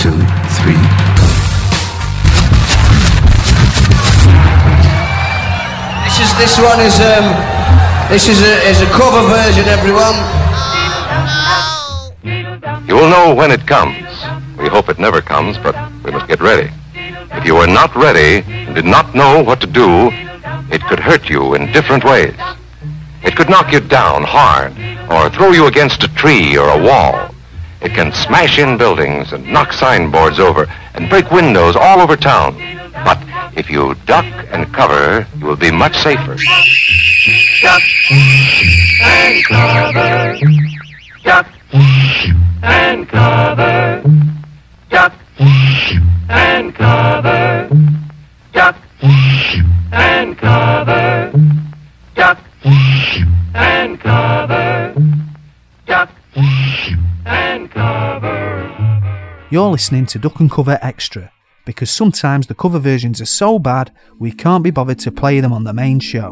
two, three. This is this one is um this is a is a cover version, everyone. You will know when it comes. We hope it never comes, but we must get ready. If you are not ready and did not know what to do, it could hurt you in different ways. It could knock you down hard or throw you against a tree or a wall. It can smash in buildings and knock signboards over and break windows all over town. But if you duck and cover, you will be much safer. Duck and cover. Duck and cover. Duck and cover. Duck and cover. You're listening to Duck and Cover Extra because sometimes the cover versions are so bad we can't be bothered to play them on the main show.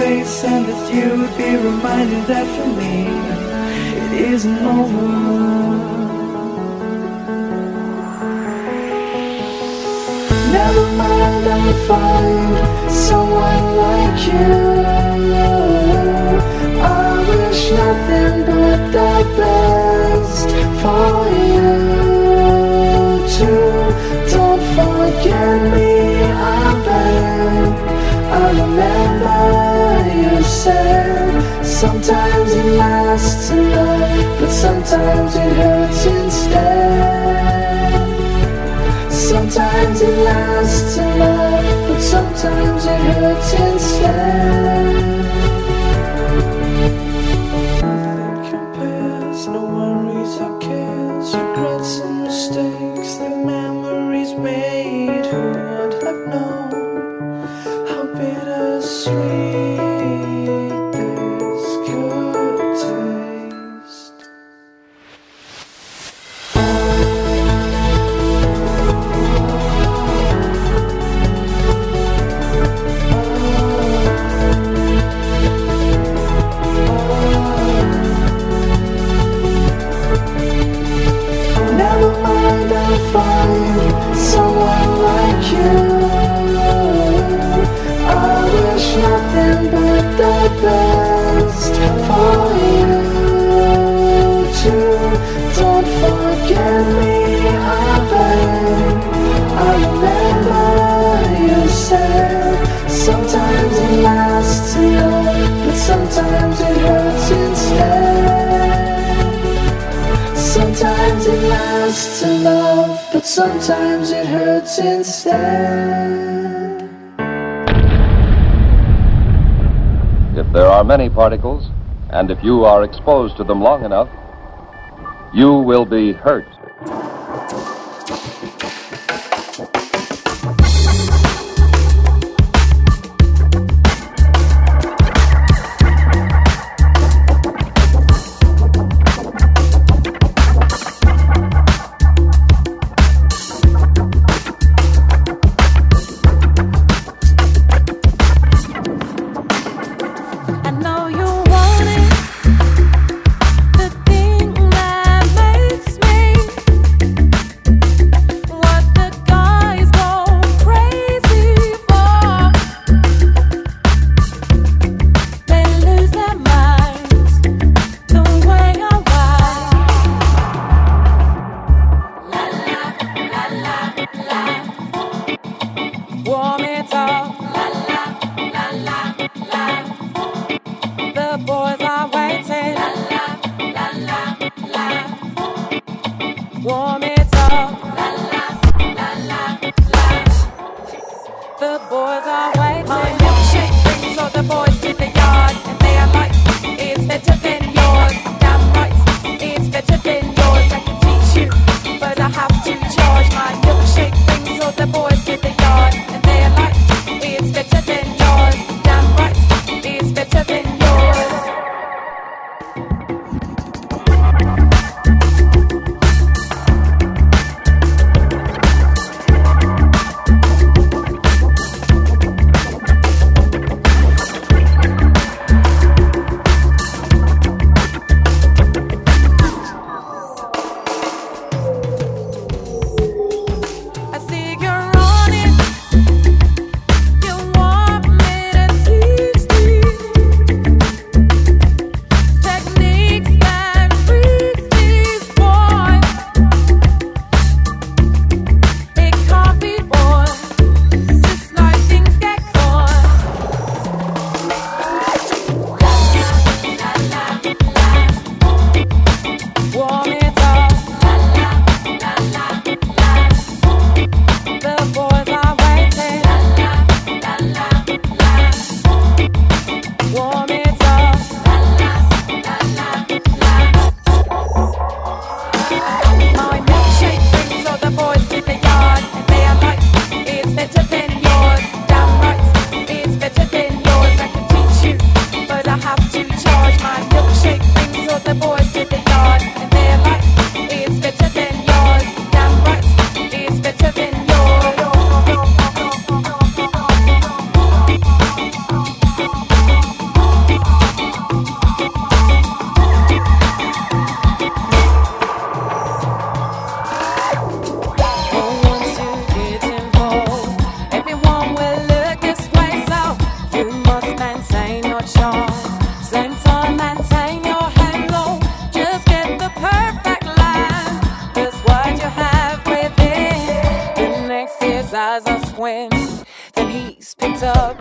Face and that you would be reminded that for me it isn't over. Never mind, I'll find someone like you. I wish nothing but the best for you too. Don't forget me, said sometimes it lasts to love, but sometimes it hurts instead. Sometimes it lasts to love, but sometimes it hurts instead. to love, but sometimes it hurts instead. If there are many particles, and if you are exposed to them long enough, you will be hurt.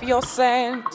your scent.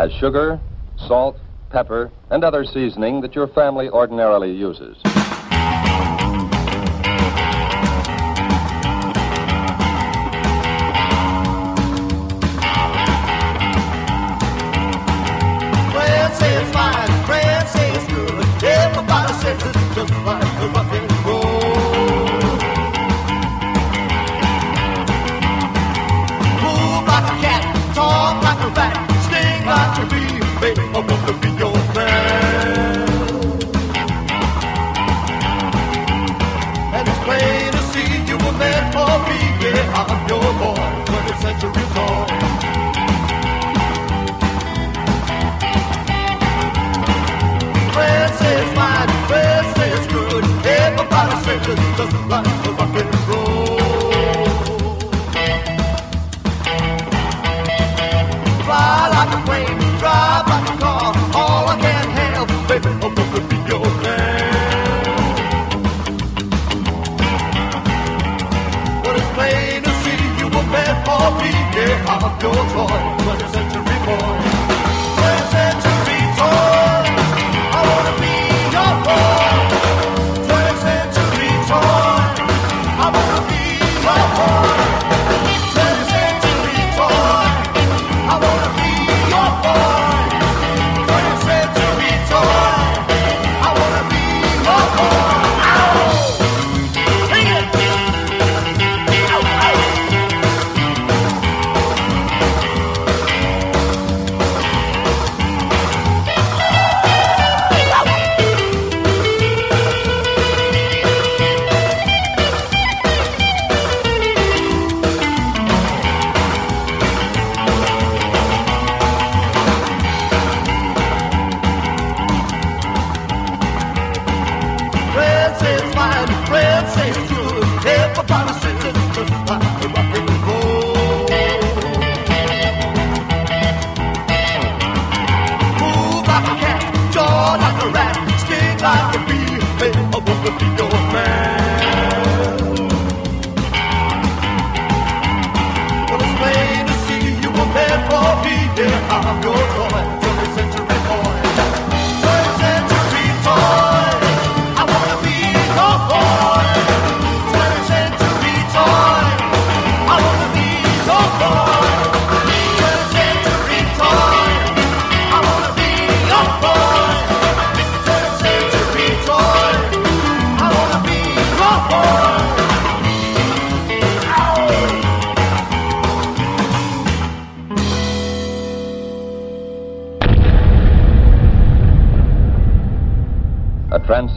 as sugar, salt, pepper, and other seasoning that your family ordinarily uses.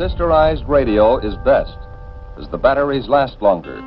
Misterized radio is best, as the batteries last longer.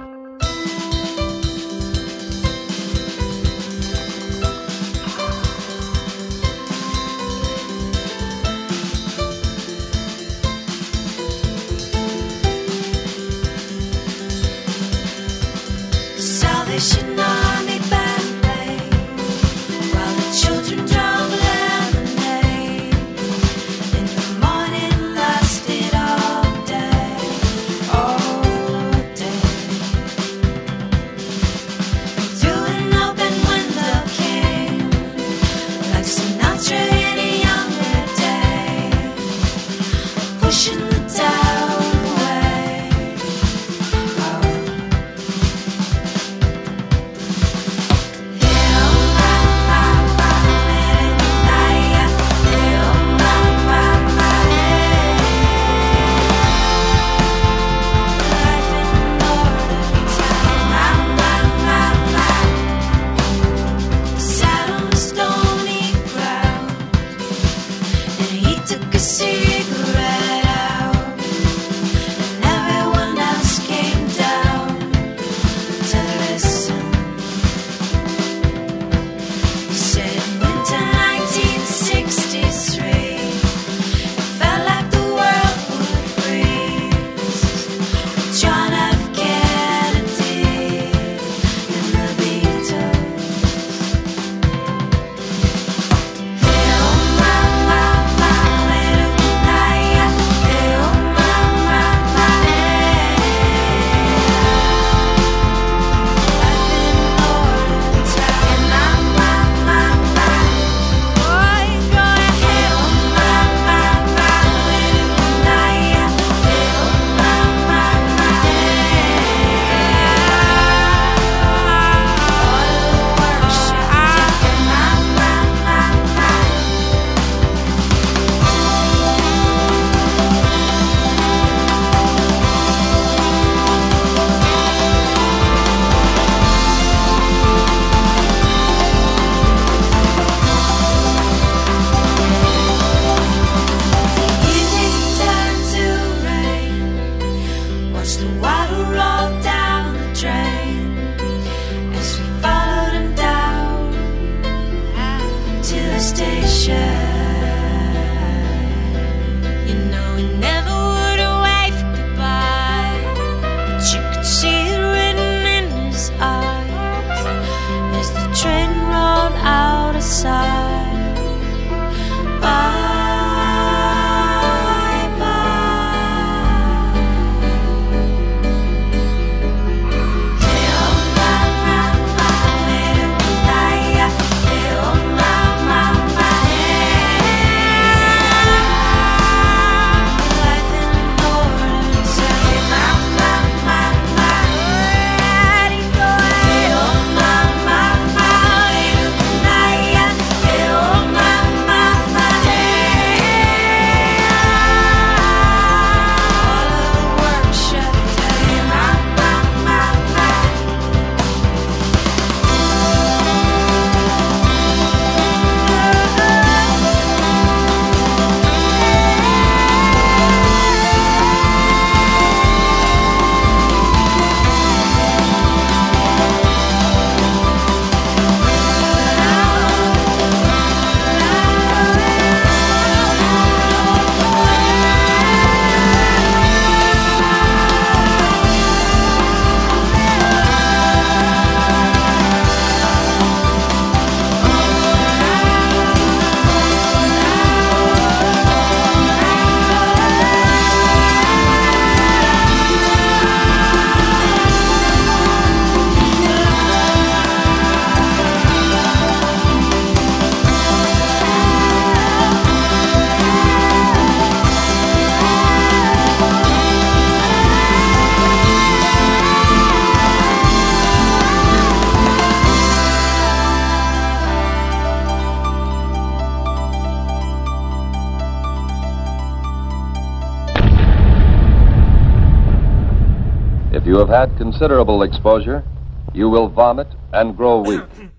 You have had considerable exposure. You will vomit and grow weak.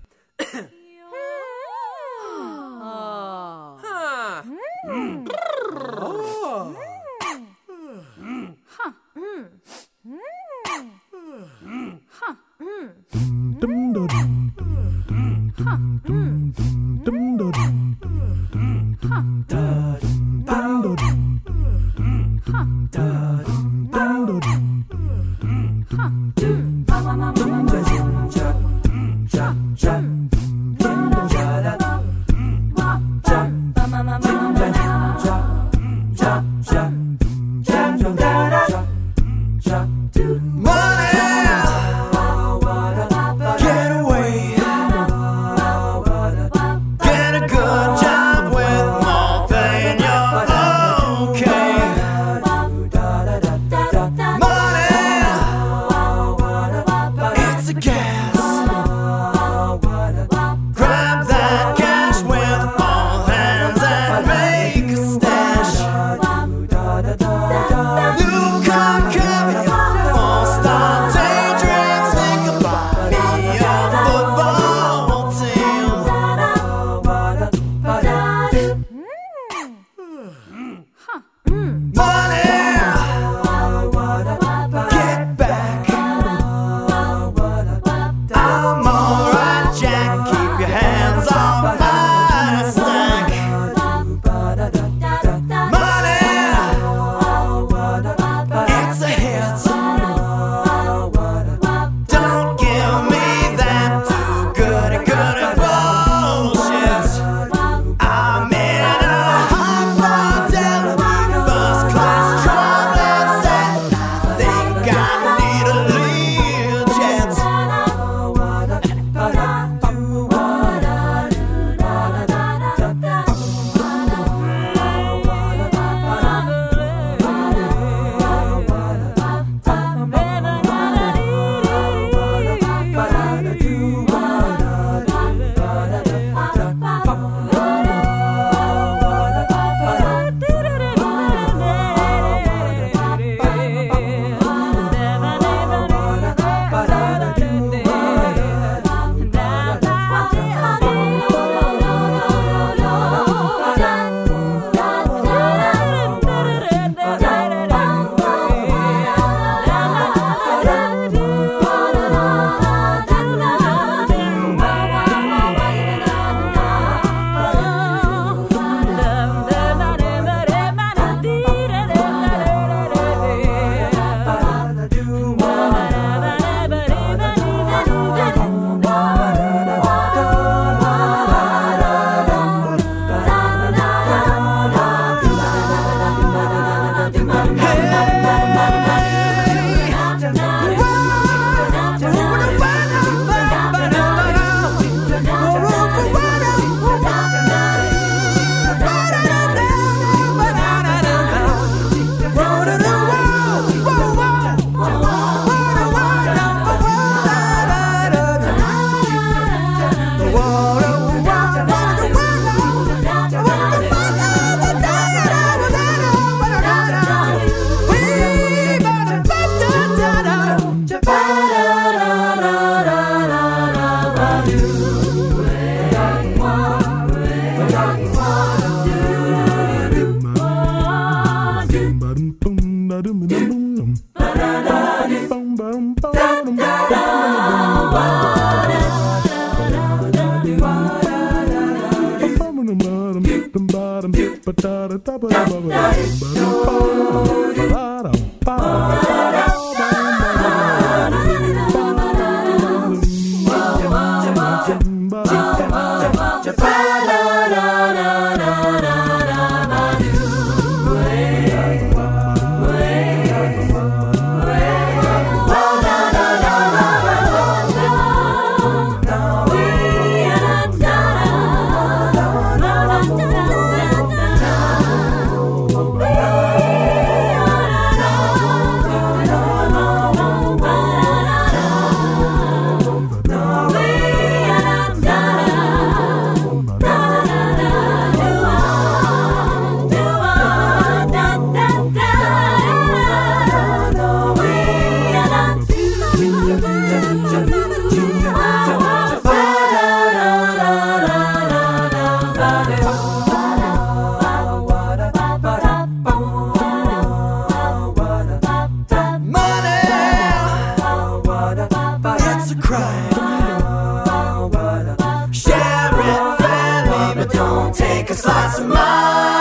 a slice of my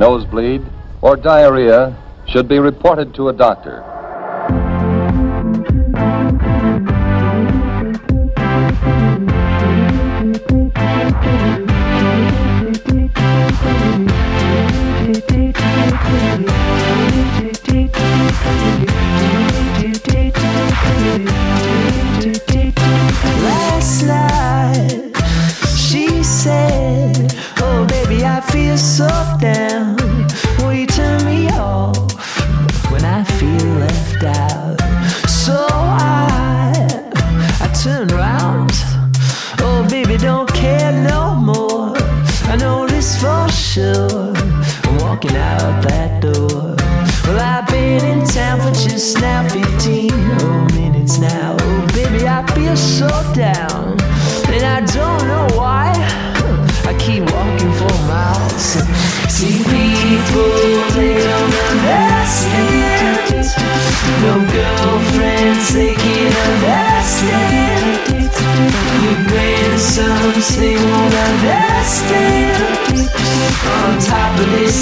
nosebleed, or diarrhea, should be reported to a doctor.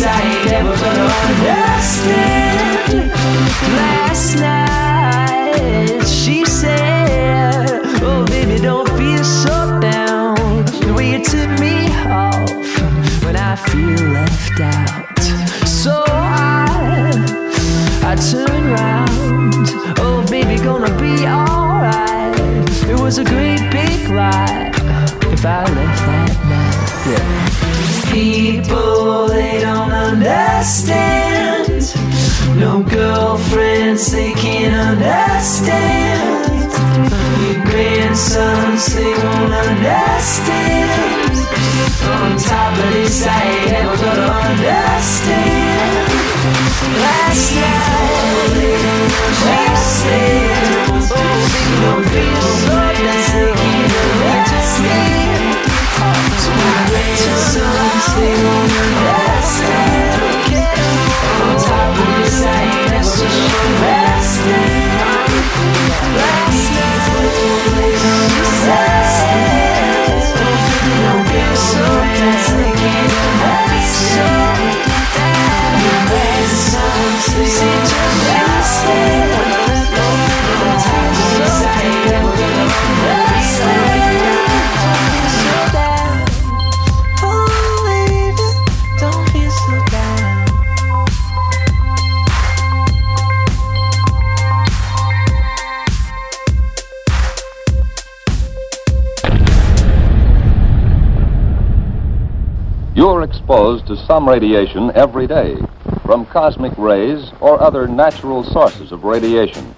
Top I ain't ever gonna understand. Last night, she said, Oh, baby, don't feel so down. The way you took me off when I feel left out. So I, I turn round. Oh, baby, gonna be alright. It was a great big lie if I left that night. Yeah. People, they don't understand. No girlfriends, they can't understand. Your grandsons, they won't understand. On top of this, I ain't ever gonna understand. Last night, she said, Oh, baby, don't feel so. They understand. Grandsons, exposed to some radiation every day, from cosmic rays or other natural sources of radiation.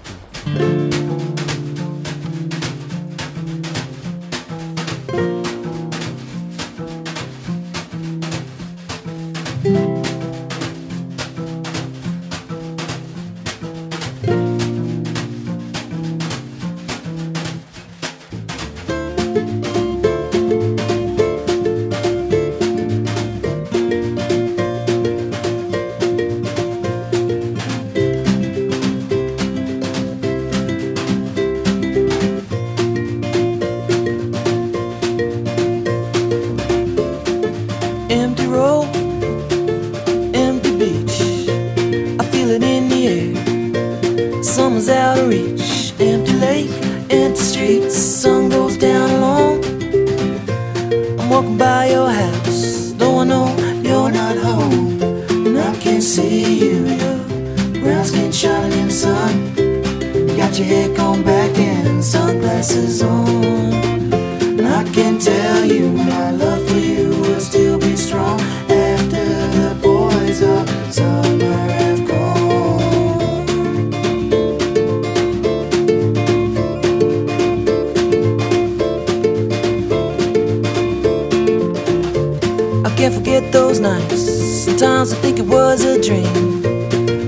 Can't forget those nights. Sometimes I think it was a dream.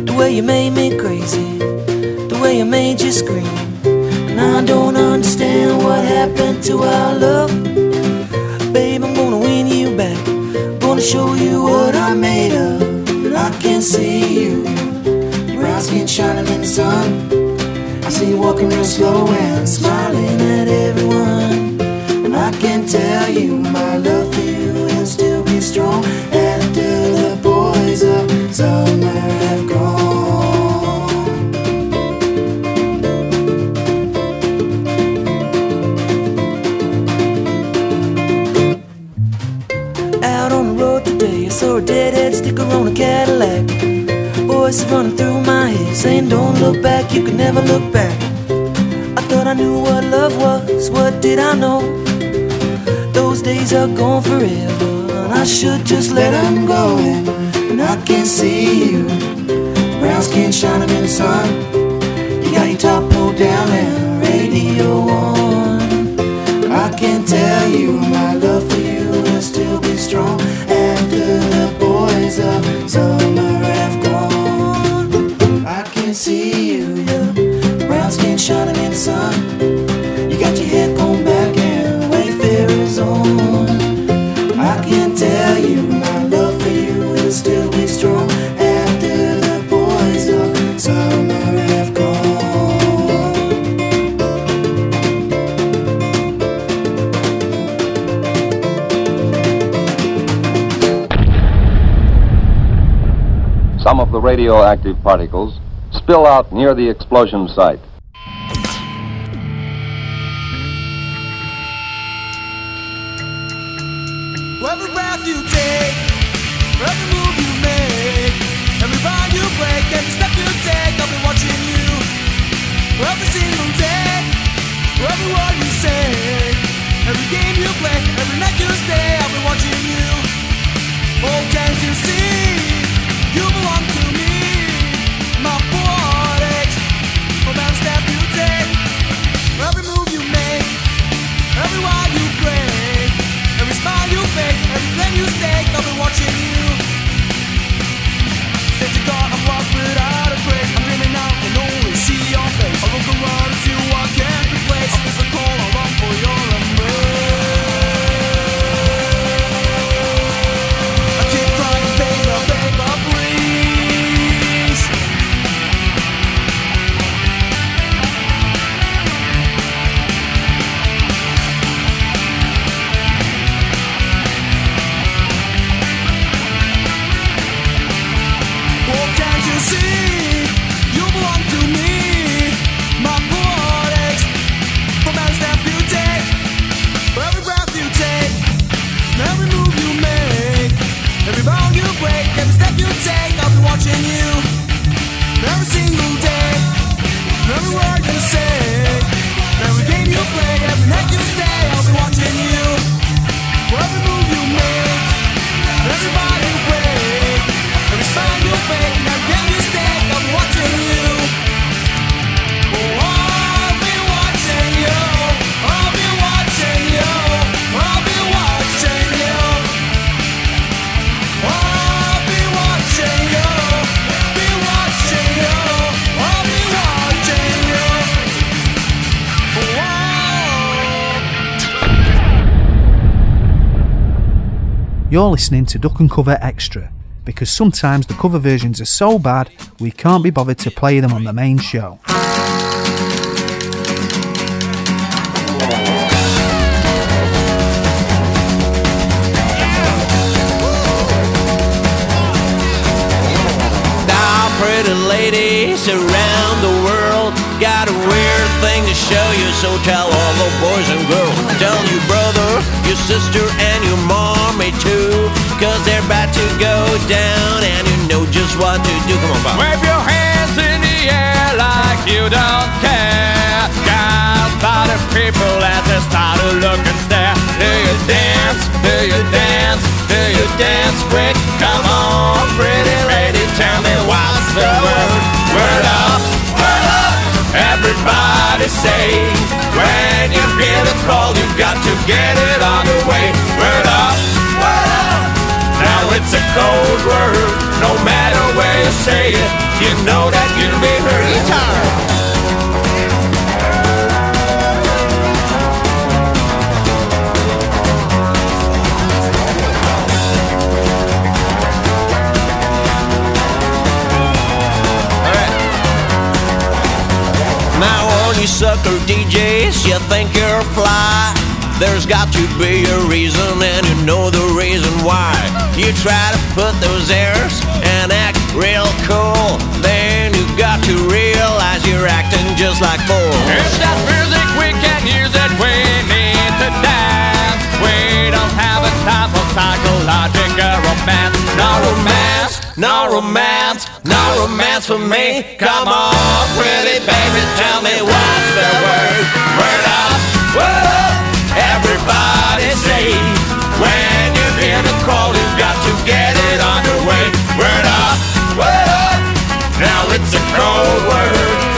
The way you made me crazy, the way you made you scream. And I don't understand what happened to our love. Babe, I'm gonna win you back. I'm Gonna show you what I'm made of. And I can see you. Your eyes shining in the sun. I see you walking real slow and smiling at everyone. And I can tell you my love Running through my head saying, Don't look back, you can never look back. I thought I knew what love was, what did I know? Those days are gone forever, and I should just let them go. And I can see you, brown skin shining in the sun. You got your top pulled down and radio on. Radioactive particles spill out near the explosion site. Every breath you take, every move you make, every bond you break, every step you take, I'll be watching you. Every single day, every word you say, every game you play, every night you stay, I'll be watching you. Oh, can't you see? You belong to You're listening to Duck and Cover Extra because sometimes the cover versions are so bad we can't be bothered to play them on the main show. Now, pretty ladies around the world, got weird thing to show you, so tell all the boys and girls. Tell your brother, your sister, and your mommy too. Cause they're about to go down, and you know just what to do. Come on, Bob. Wave your hands in the air like you don't care. Guys, by the people as they start to look and stare. Do you dance? Do you dance? Do you dance quick? Come on, pretty lady, tell me what's the word? Word up, word Everybody say, when you hear the call, you've got to get it on the way. Word up, word up. Now it's a cold word, no matter where you say it, you know that you'll be heard. Guitar. You sucker DJs, you think you're fly. There's got to be a reason, and you know the reason why. You try to put those airs and act real cool. Then you got to realize you're acting just like fools. It's that music we can use it, we need to dance. We don't have a time for psychological romance. No romance, No romance, no romance for me. Come on, pretty baby, tell me what's the word. Word up, word up. Everybody say, when you hear the call, you've got to get it underway. Word up, word up. Now it's a cold word.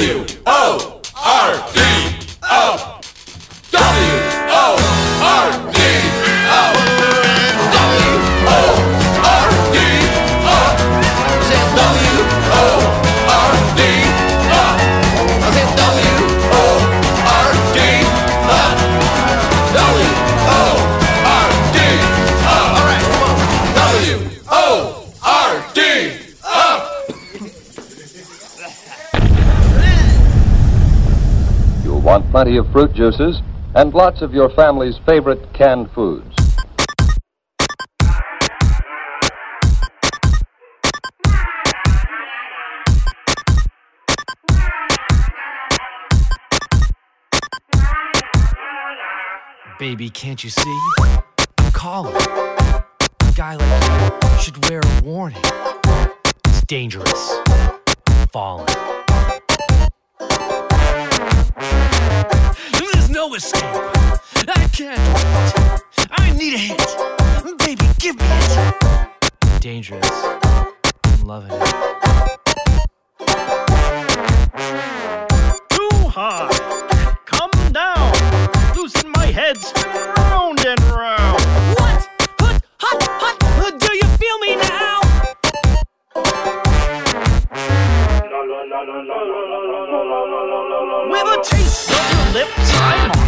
Come fruit juices and lots of your family's favorite canned foods. Baby, can't you see? I'm calling. A guy like you should wear a warning. It's dangerous. Falling. No escape. I can't wait. I need a hit. Baby, give me it. Dangerous. I'm loving it. Too high. Come down. Loosen my head. Lips, I'm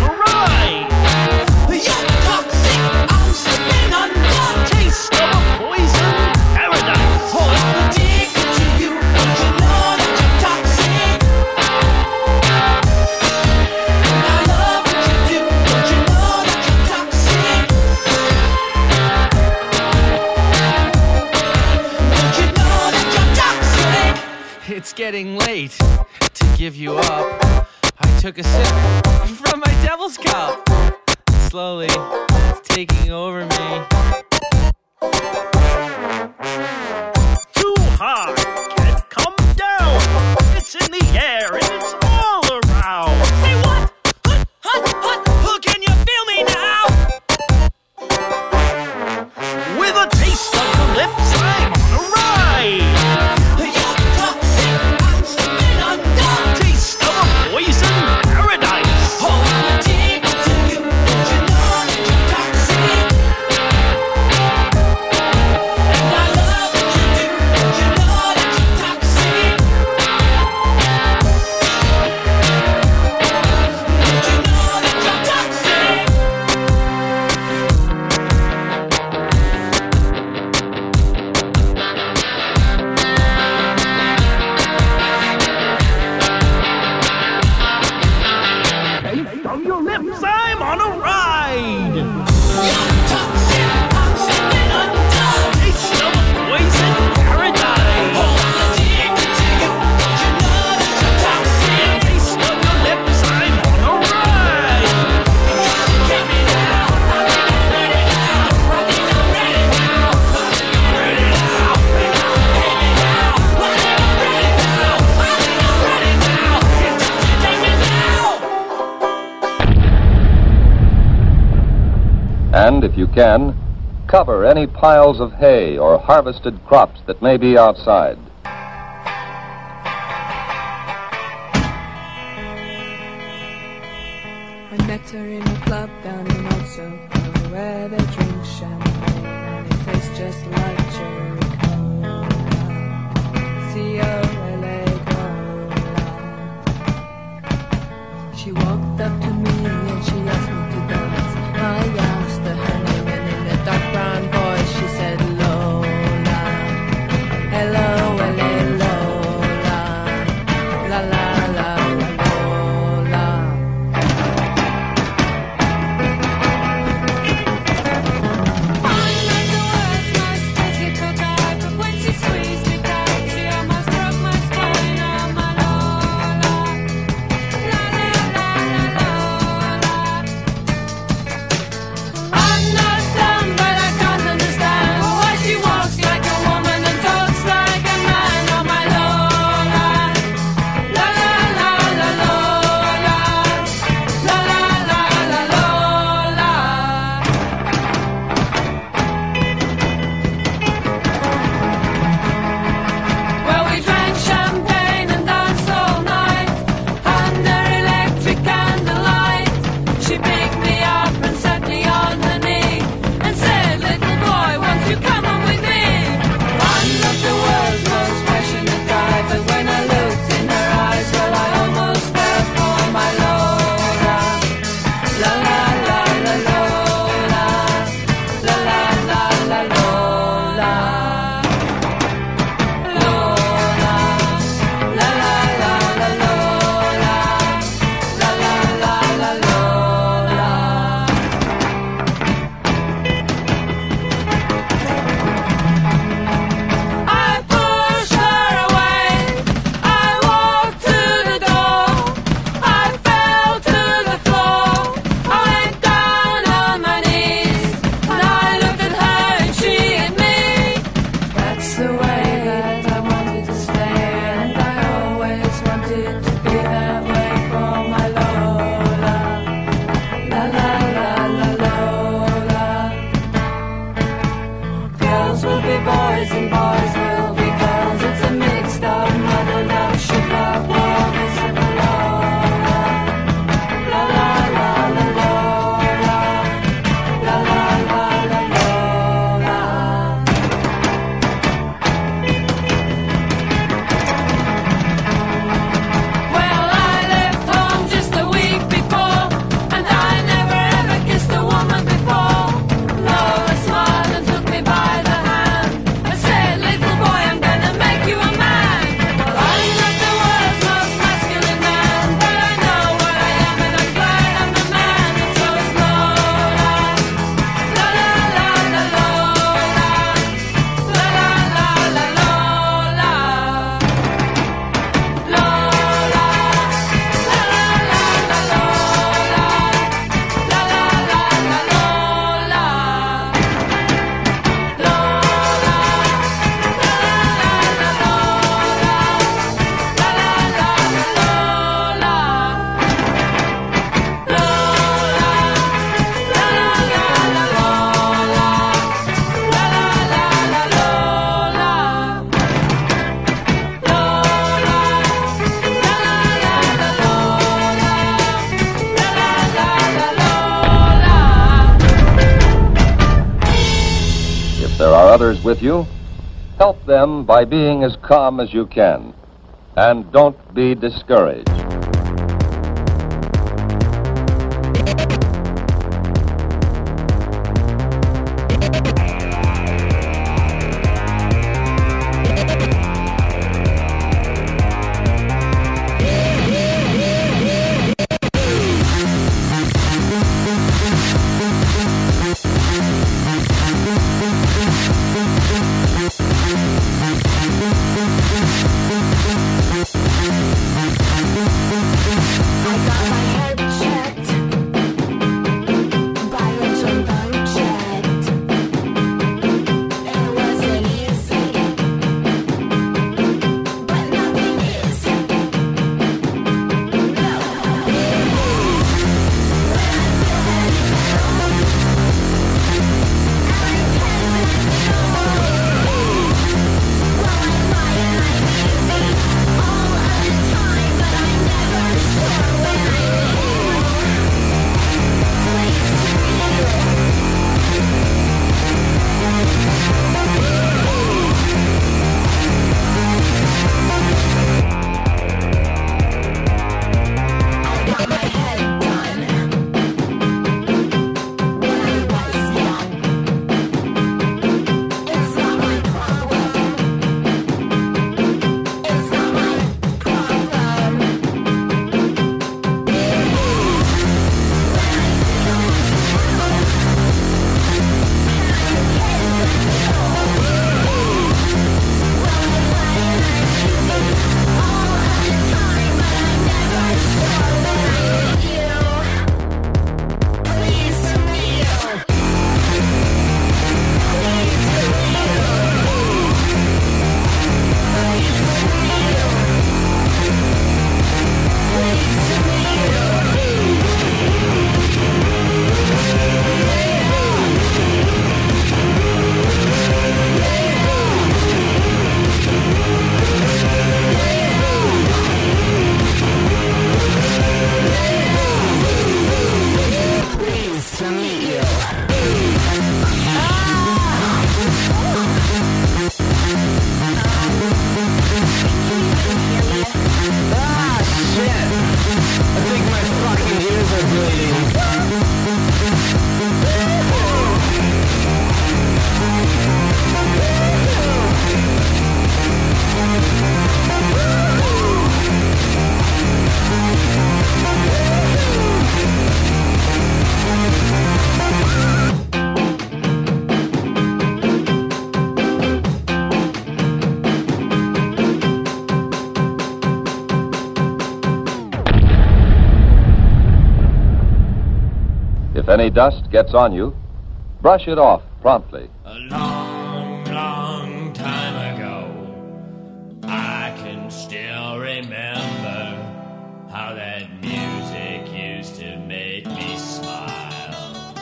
And if you can, cover any piles of hay or harvested crops that may be outside. nectar in a club with you, help them by being as calm as you can. And don't be discouraged. Any dust gets on you, brush it off promptly. A long, long time ago, I can still remember how that music used to make me smile.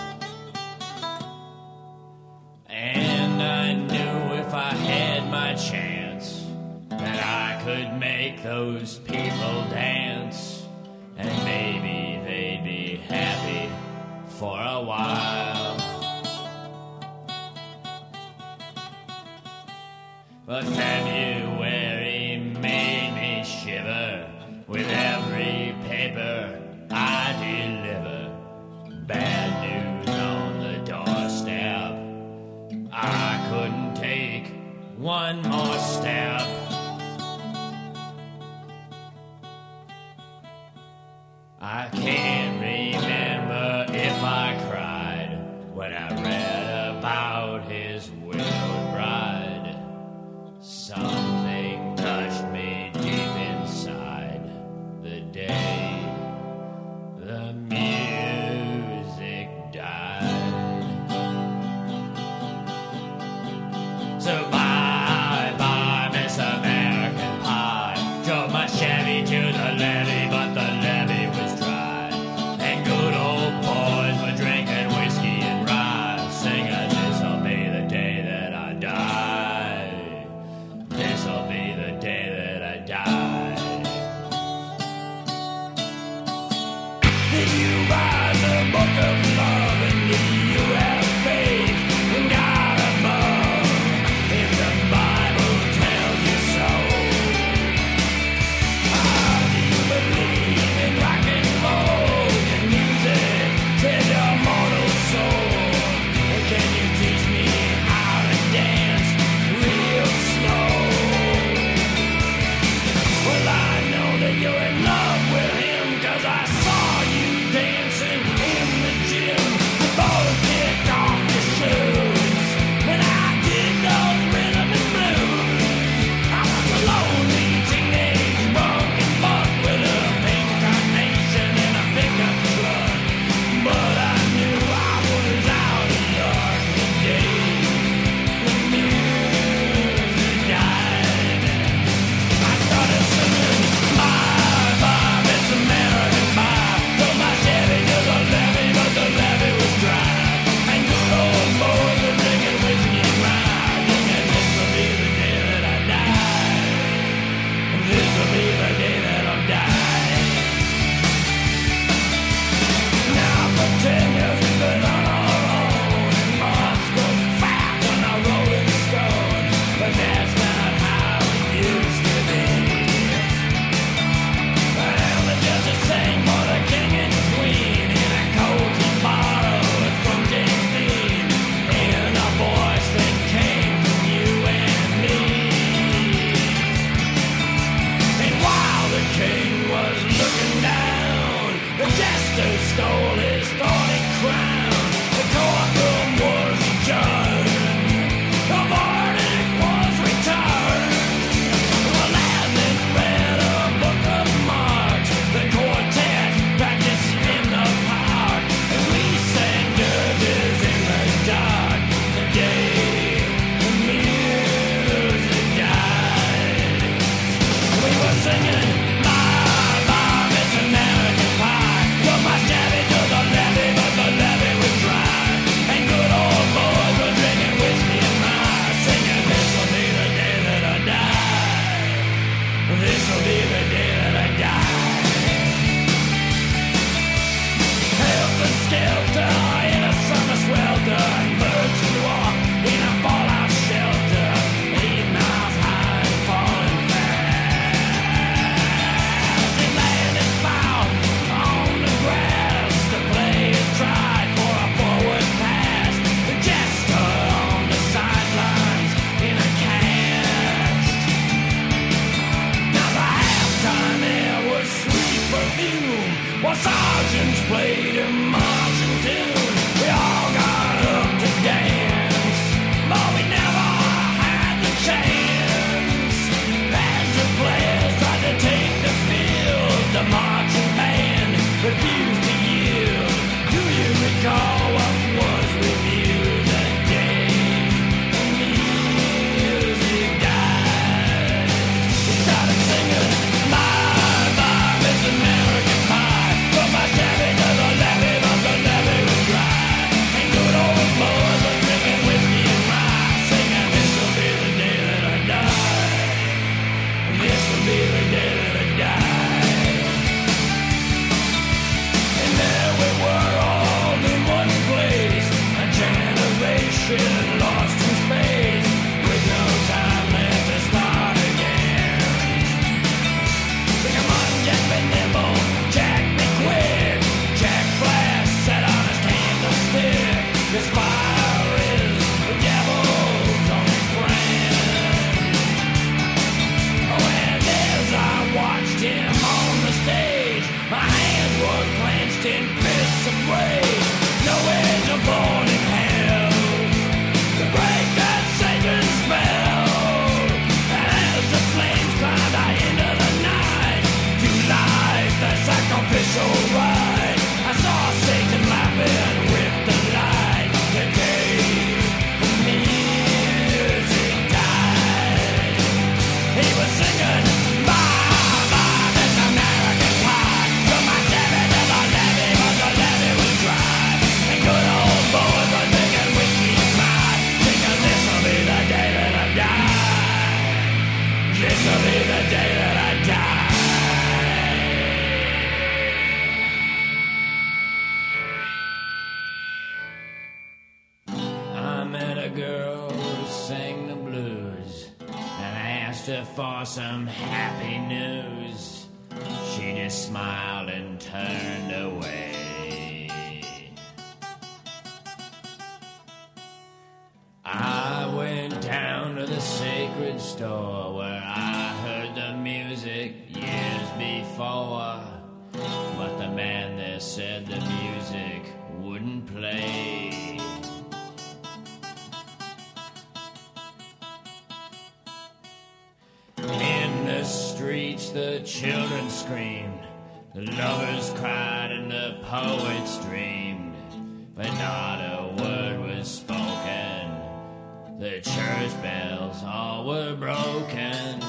And I knew if I had my chance that I could make those while. But February made me shiver with every paper I deliver. Bad news on the doorstep. I couldn't take one more step. I can't remember if I when I read about his play. In the streets, the children screamed, the lovers cried, and the poets dreamed. But not a word was spoken. The church bells all were broken.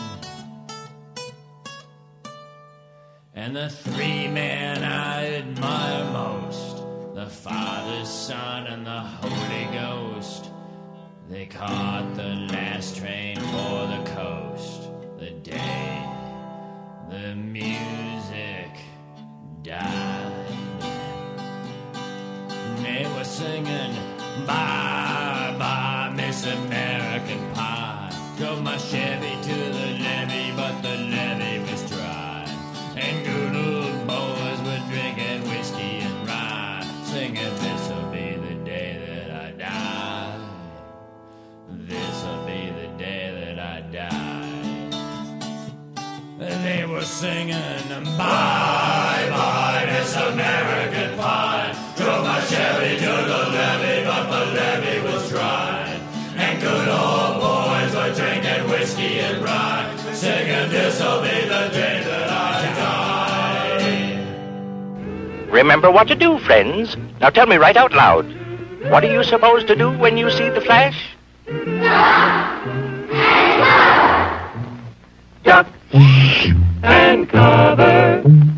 And the three men I admire most Father, Son, and the Holy Ghost. They caught the last train for the coast the day the music died. And they were singing, Bye bye, Miss American Pie. Drove my Chevy Be the day that I die. Remember what to do, friends. Now tell me right out loud. What are you supposed to do when you see the flash? Duck and cover.